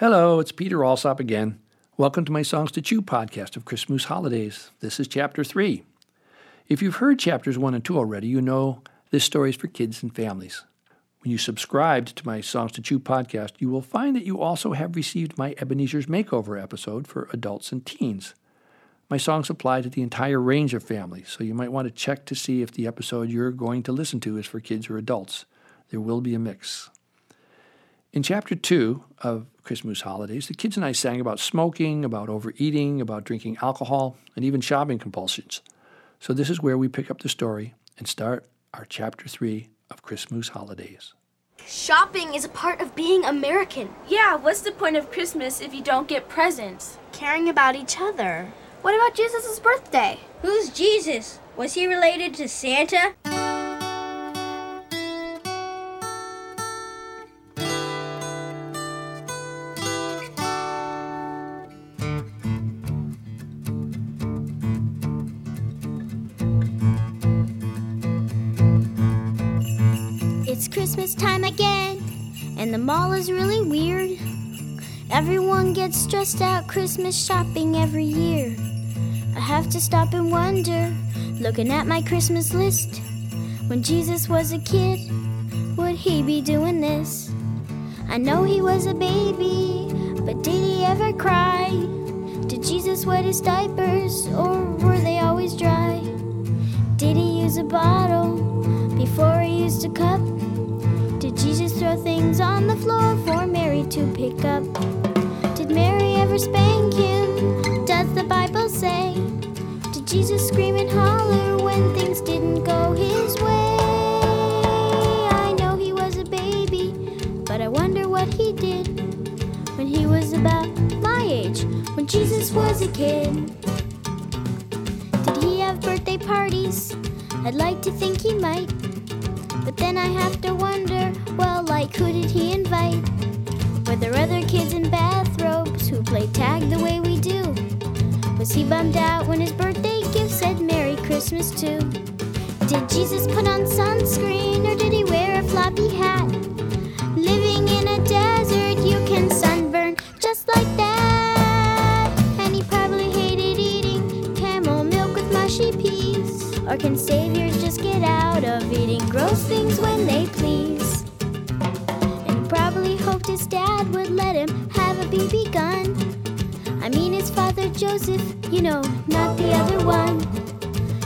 Hello, it's Peter Alsop again. Welcome to my Songs to Chew podcast of Christmas holidays. This is chapter 3. If you've heard chapters 1 and 2 already, you know this story is for kids and families. When you subscribed to my Songs to Chew podcast, you will find that you also have received my Ebenezer's Makeover episode for adults and teens. My songs apply to the entire range of families, so you might want to check to see if the episode you're going to listen to is for kids or adults. There will be a mix. In chapter two of Christmas holidays, the kids and I sang about smoking, about overeating, about drinking alcohol, and even shopping compulsions. So this is where we pick up the story and start our chapter three of Christmas holidays. Shopping is a part of being American. Yeah, what's the point of Christmas if you don't get presents? Caring about each other. What about Jesus' birthday? Who's Jesus? Was he related to Santa? It's Christmas time again, and the mall is really weird. Everyone gets stressed out Christmas shopping every year. I have to stop and wonder, looking at my Christmas list. When Jesus was a kid, would he be doing this? I know he was a baby, but did he ever cry? Did Jesus wet his diapers, or were they always dry? Did he use a bottle before he used a cup? Up? Did Mary ever spank him? Does the Bible say? Did Jesus scream and holler when things didn't go his way? I know he was a baby, but I wonder what he did when he was about my age, when Jesus was a kid. Did he have birthday parties? I'd like to think he might. But then I have to wonder, well, like who did he invite? Were there other kids in bathrobes who played tag the way we do? Was he bummed out when his birthday gift said Merry Christmas too? Did Jesus put on sunscreen or did he wear a floppy hat? Living in a desert, you can sunburn just like that. And he probably hated eating camel milk with mushy peas. Or can saviors just get out of eating gross things when they please? Hoped his dad would let him have a BB gun. I mean his father Joseph, you know, not the other one.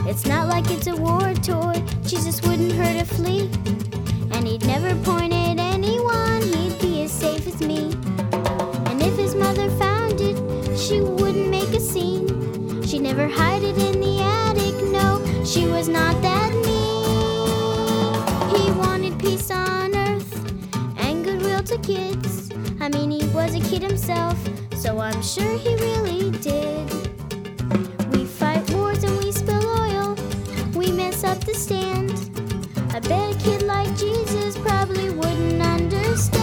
It's not like it's a war toy, Jesus wouldn't hurt a flea. And he'd never point at anyone, he'd be as safe as me. And if his mother found it, she wouldn't make a scene. She'd never hide it in the attic, no, she was not that was a kid himself, so I'm sure he really did. We fight wars and we spill oil, we mess up the stand. I bet a kid like Jesus probably wouldn't understand.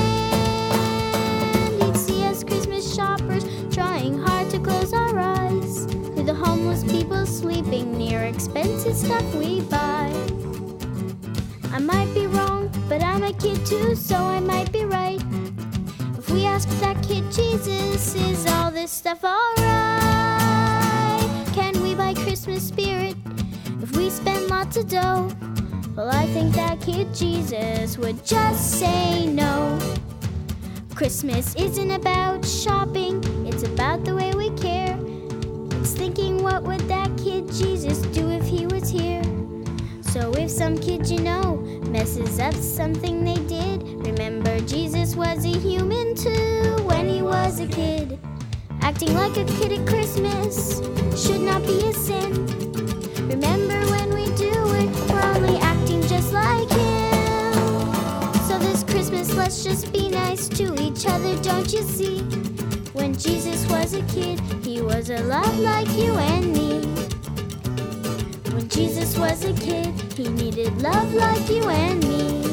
He'd see us Christmas shoppers trying hard to close our eyes to the homeless people sleeping near expensive stuff we buy. I might be wrong, but I'm a kid too, so I might be ask that kid Jesus, is all this stuff alright? Can we buy Christmas spirit if we spend lots of dough? Well, I think that kid Jesus would just say no. Christmas isn't about shopping, it's about the way we care. It's thinking what would that kid Jesus do if he was here? So if some kid you know messes up something they did, remember Jesus was a human too when he was a kid. Acting like a kid at Christmas should not be a sin. Remember when we do it, we're only acting just like him. So this Christmas, let's just be nice to each other, don't you see? When Jesus was a kid, he was a lot like you and me. When Jesus was a kid, he needed love like you and me.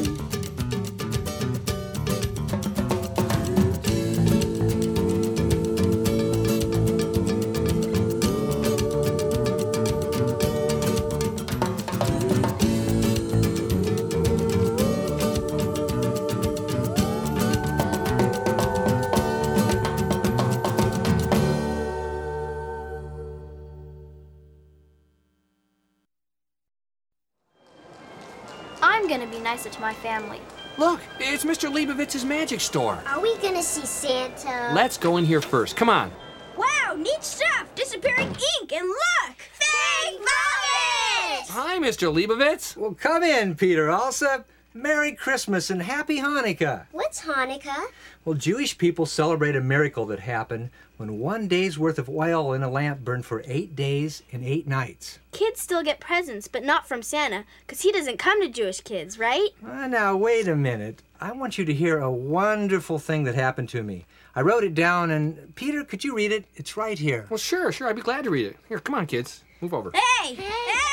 I'm gonna be nicer to my family. Look, it's Mr. Leibovitz's magic store. Are we gonna see Santa? Let's go in here first. Come on. Wow, neat stuff! Disappearing ink, and look! Fake vomit! Hi, Mr. Leibovitz. Well, come in, Peter Alsop. Merry Christmas and Happy Hanukkah. What's Hanukkah? Well, Jewish people celebrate a miracle that happened when one day's worth of oil in a lamp burned for eight days and eight nights. Kids still get presents, but not from Santa, 'cause he doesn't come to Jewish kids, right? Uh, now, wait a minute. I want you to hear a wonderful thing that happened to me. I wrote it down, and Peter, could you read it? It's right here. Well, sure, sure. I'd be glad to read it. Here, come on, kids. Move over. Hey! Hey!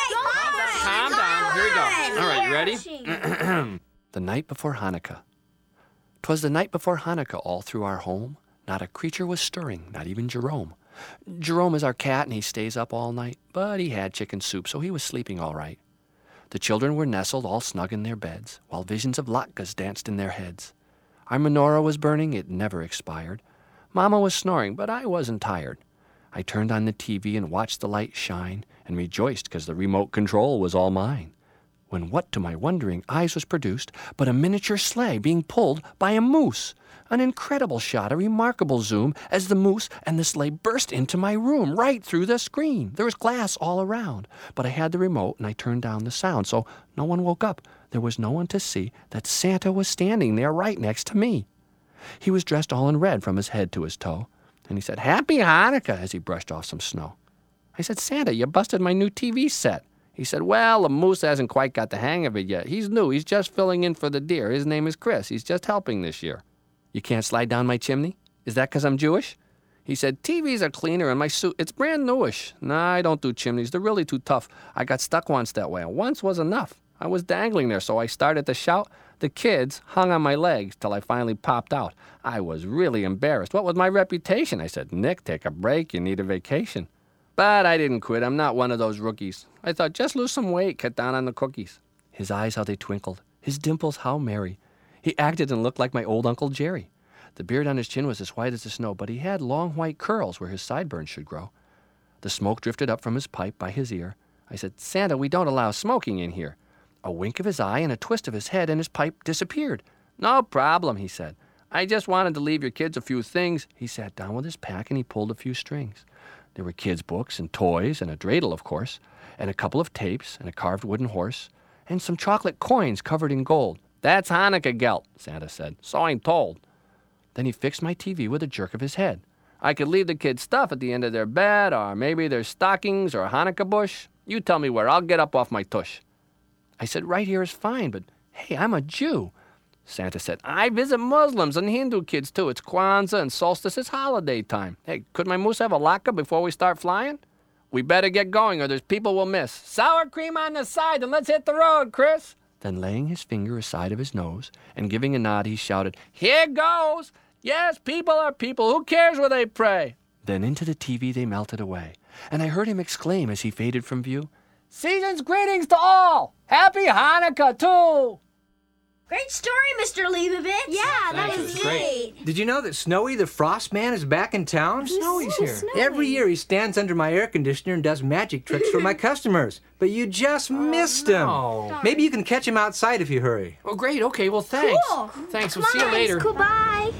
Calm down. Here we go. All right, you ready? the night before Hanukkah. 'Twas the night before Hanukkah all through our home. Not a creature was stirring, not even Jerome. Jerome is our cat and he stays up all night, but he had chicken soup, so he was sleeping all right. The children were nestled all snug in their beds, while visions of latkes danced in their heads. Our menorah was burning, it never expired. Mama was snoring, but I wasn't tired. I turned on the TV and watched the light shine, and rejoiced because the remote control was all mine. When what to my wondering eyes was produced but a miniature sleigh being pulled by a moose. An incredible shot, a remarkable zoom, as the moose and the sleigh burst into my room, right through the screen. There was glass all around, but I had the remote and I turned down the sound, so no one woke up. There was no one to see that Santa was standing there right next to me. He was dressed all in red from his head to his toe, and he said, Happy Hanukkah, as he brushed off some snow. I said, Santa, you busted my new TV set. He said, Well, the moose hasn't quite got the hang of it yet. He's new. He's just filling in for the deer. His name is Chris. He's just helping this year. You can't slide down my chimney? Is that 'cause I'm Jewish? He said, TVs are cleaner and my suit, it's brand newish. Nah, I don't do chimneys. They're really too tough. I got stuck once that way, once was enough. I was dangling there, so I started to shout. The kids hung on my legs till I finally popped out. I was really embarrassed. What was my reputation? I said, Nick, take a break. You need a vacation. But I didn't quit. I'm not one of those rookies. I thought, just lose some weight, cut down on the cookies. His eyes, how they twinkled. His dimples, how merry. He acted and looked like my old Uncle Jerry. The beard on his chin was as white as the snow, but he had long white curls where his sideburns should grow. The smoke drifted up from his pipe by his ear. I said, Santa, we don't allow smoking in here. A wink of his eye and a twist of his head, and his pipe disappeared. No problem, he said. I just wanted to leave your kids a few things. He sat down with his pack and he pulled a few strings. There were kids' books and toys and a dreidel, of course, and a couple of tapes and a carved wooden horse, and some chocolate coins covered in gold. That's Hanukkah gelt, Santa said. So I'm told. Then he fixed my TV with a jerk of his head. I could leave the kids' stuff at the end of their bed, or maybe their stockings or a Hanukkah bush. You tell me where. I'll get up off my tush. I said, Right here is fine, but hey, I'm a Jew. Santa said, I visit Muslims and Hindu kids too. It's Kwanzaa and solstice is holiday time. Hey, could my moose have a latke before we start flying? We better get going or there's people we'll miss. Sour cream on the side and let's hit the road, Chris. Then laying his finger aside of his nose and giving a nod, he shouted, Here goes! Yes, people are people. Who cares where they pray? Then into the TV they melted away, and I heard him exclaim as he faded from view, Season's greetings to all! Happy Hanukkah, too! Great story, Mr. Leibovitz. Yeah, that Thank you. was It's great. Did you know that Snowy the Frost Man is back in town? Snowy's here. Every year he stands under my air conditioner and does magic tricks for my customers. But you just oh, missed him. no. Maybe you can catch him outside if you hurry. Oh, great. Okay, well, thanks. Cool. Thanks. We'll see you later. Goodbye.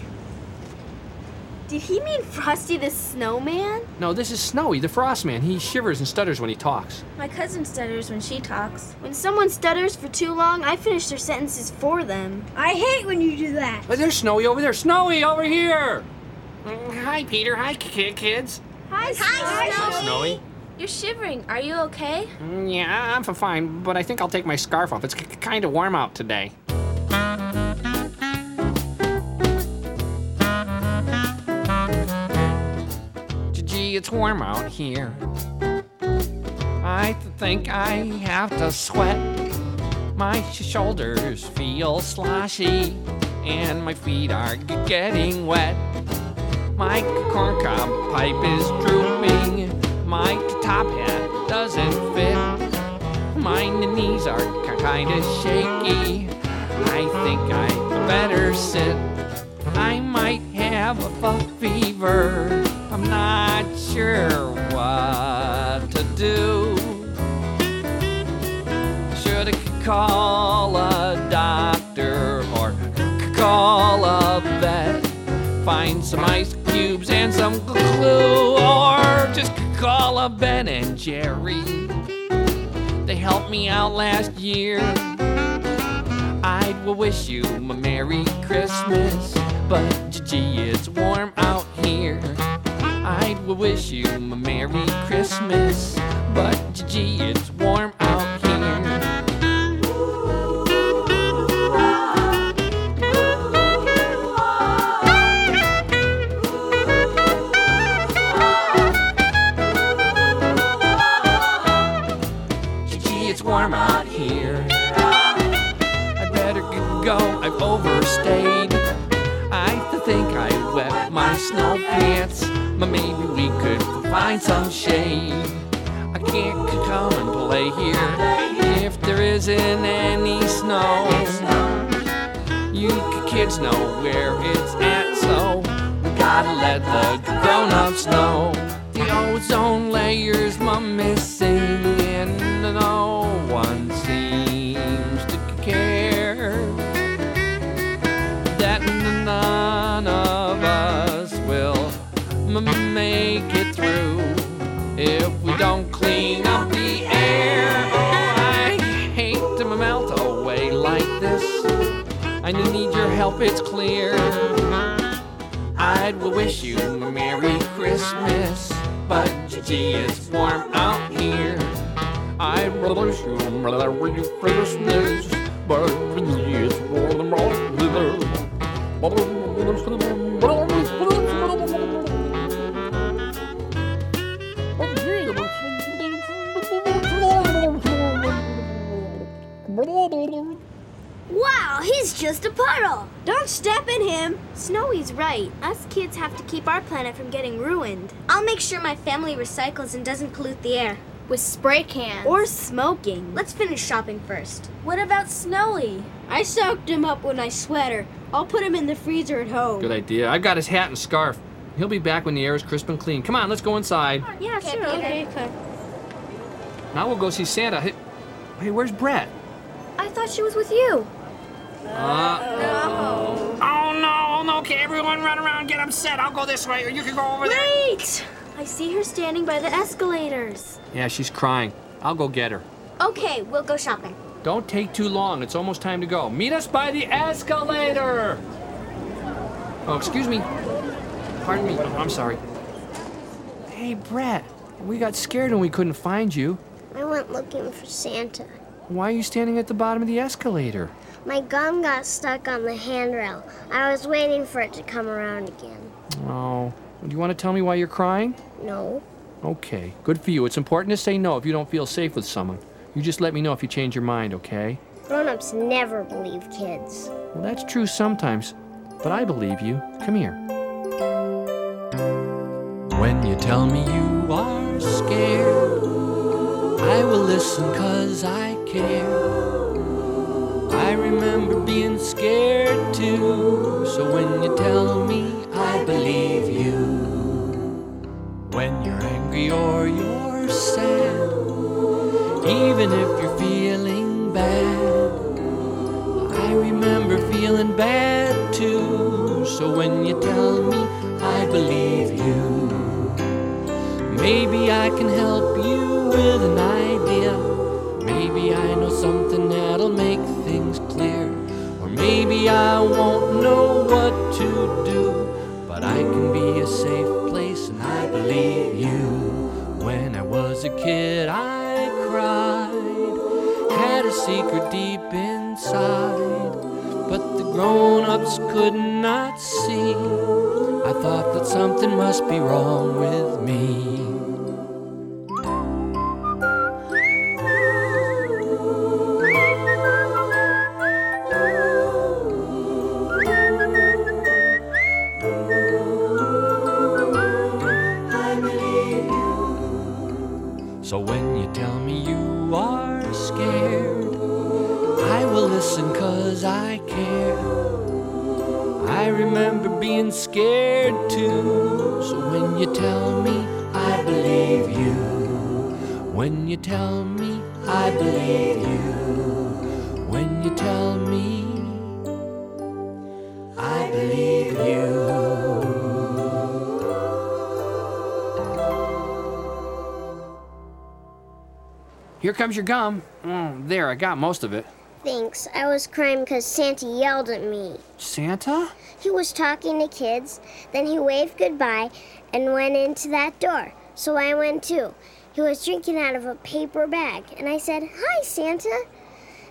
Did he mean Frosty the Snowman? No, this is Snowy, the Frost Man. He shivers and stutters when he talks. My cousin stutters when she talks. When someone stutters for too long, I finish their sentences for them. I hate when you do that. Oh, there's Snowy over there. Snowy, over here! Mm, Hi, Peter. Hi, ki- kids. Hi, Hi, Snowy. You're shivering. Are you okay? Mm, Yeah, I'm f- fine, but I think I'll take my scarf off. It's kind of warm out today. It's warm out here. I think I have to sweat. My sh- shoulders feel sloshy, and my feet are getting wet. My corncob pipe is drooping. My top hat doesn't fit. My knees are kind of shaky. I think I better sit. I might have a fever. I'm not sure what to do. Should I call a doctor or call a vet? Find some ice cubes and some glue, or just call a Ben and Jerry. They helped me out last year. I will wish you a Merry Christmas, but gee, it's warm out here. Will wish you a Merry Christmas, but gee, it's warm Kids know where it's at, so we gotta let the grown-ups know. The ozone layer's my missing, and no one seems to care that none of us will make it through if we don't clean help, it's clear. I'd wish you a Merry Christmas, but gee, it's warm out here. I'd wish you a Merry Christmas, but gee, it's warm out he's just a puddle. Don't step in him. Snowy's right. Us kids have to keep our planet from getting ruined. I'll make sure my family recycles and doesn't pollute the air. With spray cans. Or smoking. Let's finish shopping first. what about Snowy? I soaked him up with my sweater. I'll put him in the freezer at home. Good idea. I've got his hat and scarf. He'll be back when the air is crisp and clean. Come on, let's go inside. Yeah, sure. Okay. okay. Now we'll go see Santa. Hey, hey where's Brett? I thought she was with you. Uh, Oh no, Oh, no, okay, everyone run around, get upset. I'll go this way, or you can go over there. Wait! I see her standing by the escalators. Yeah, she's crying. I'll go get her. Okay, we'll go shopping. Don't take too long. It's almost time to go. Meet us by the escalator. Oh, excuse me. Pardon me. Oh, I'm sorry. Hey, Brett. We got scared when we couldn't find you. I went looking for Santa. Why are you standing at the bottom of the escalator? My gum got stuck on the handrail. I was waiting for it to come around again. Oh, do you want to tell me why you're crying? No. Okay, good for you. It's important to say no if you don't feel safe with someone. You just let me know if you change your mind, okay? Grown-ups never believe kids. Well, that's true sometimes, but I believe you. Come here. When you tell me you are scared, I will listen cause I care. I remember being scared too, so when you tell me, I believe you. When you're angry or you're sad, even if you're feeling bad, I remember feeling bad too. So when you tell me, I believe you. Maybe I can help you with an idea. Maybe I know something that'll make things clear. Or maybe I won't know what to do. But I can be a safe place, and I believe you. When I was a kid, I cried. Had a secret deep inside. But the grown ups could not see. I thought that something must be wrong with me. need you. When you tell me, I believe you. Here comes your gum. Mm, there, I got most of it. Thanks. I was crying because Santa yelled at me. Santa? He was talking to kids, then he waved goodbye and went into that door. So I went too. He was drinking out of a paper bag, and I said, Hi, Santa.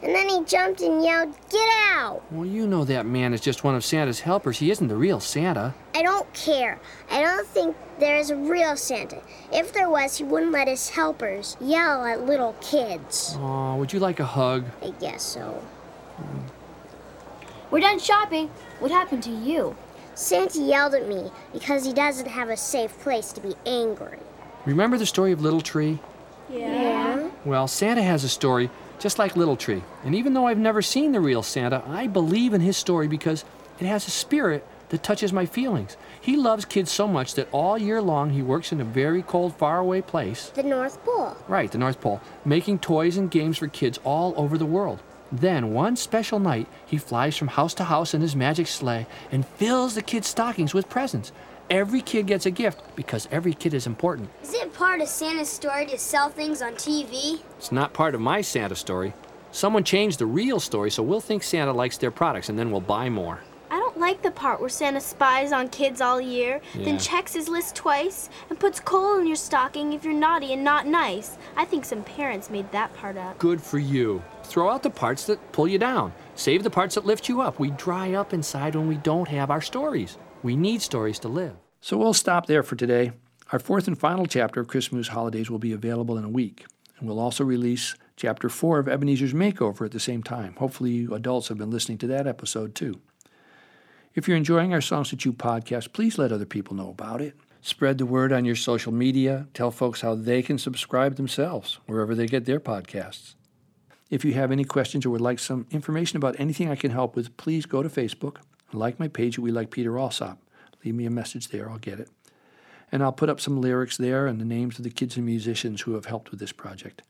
And then he jumped and yelled, Get out! Well, you know that man is just one of Santa's helpers. He isn't the real Santa. I don't care. I don't think there is a real Santa. If there was, he wouldn't let his helpers yell at little kids. Oh, would you like a hug? I guess so. Hmm. We're done shopping. What happened to you? Santa yelled at me because he doesn't have a safe place to be angry. Remember the story of Little Tree? Yeah? Well, Santa has a story just like Little Tree. And even though I've never seen the real Santa, I believe in his story because it has a spirit that touches my feelings. He loves kids so much that all year long he works in a very cold, faraway place. The North Pole. Right, the North Pole, making toys and games for kids all over the world. Then, one special night, he flies from house to house in his magic sleigh and fills the kids' stockings with presents. Every kid gets a gift because every kid is important. Is it part of Santa's story to sell things on TV? It's not part of my Santa story. Someone changed the real story, so we'll think Santa likes their products and then we'll buy more. I don't like the part where Santa spies on kids all year, Yeah. then checks his list twice, and puts coal in your stocking if you're naughty and not nice. I think some parents made that part up. Good for you. Throw out the parts that pull you down. Save the parts that lift you up. We dry up inside when we don't have our stories. We need stories to live. So we'll stop there for today. Our fourth and final chapter of Christmas Holidays will be available in a week. And we'll also release chapter four of Ebenezer's Makeover at the same time. Hopefully, you adults have been listening to that episode too. If you're enjoying our Songs to Chew podcast, please let other people know about it. Spread the word on your social media. Tell folks how they can subscribe themselves wherever they get their podcasts. If you have any questions or would like some information about anything I can help with, please go to Facebook like my page We Like Peter Alsop. Leave me a message there, I'll get it. And I'll put up some lyrics there and the names of the kids and musicians who have helped with this project.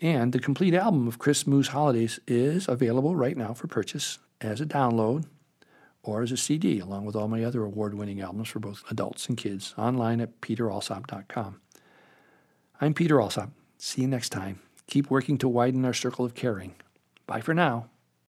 And the complete album of Chris Moose Holidays is available right now for purchase as a download or as a CD, along with all my other award winning albums for both adults and kids, online at peteralsop.com. I'm Peter Alsop. See you next time. Keep working to widen our circle of caring. Bye for now.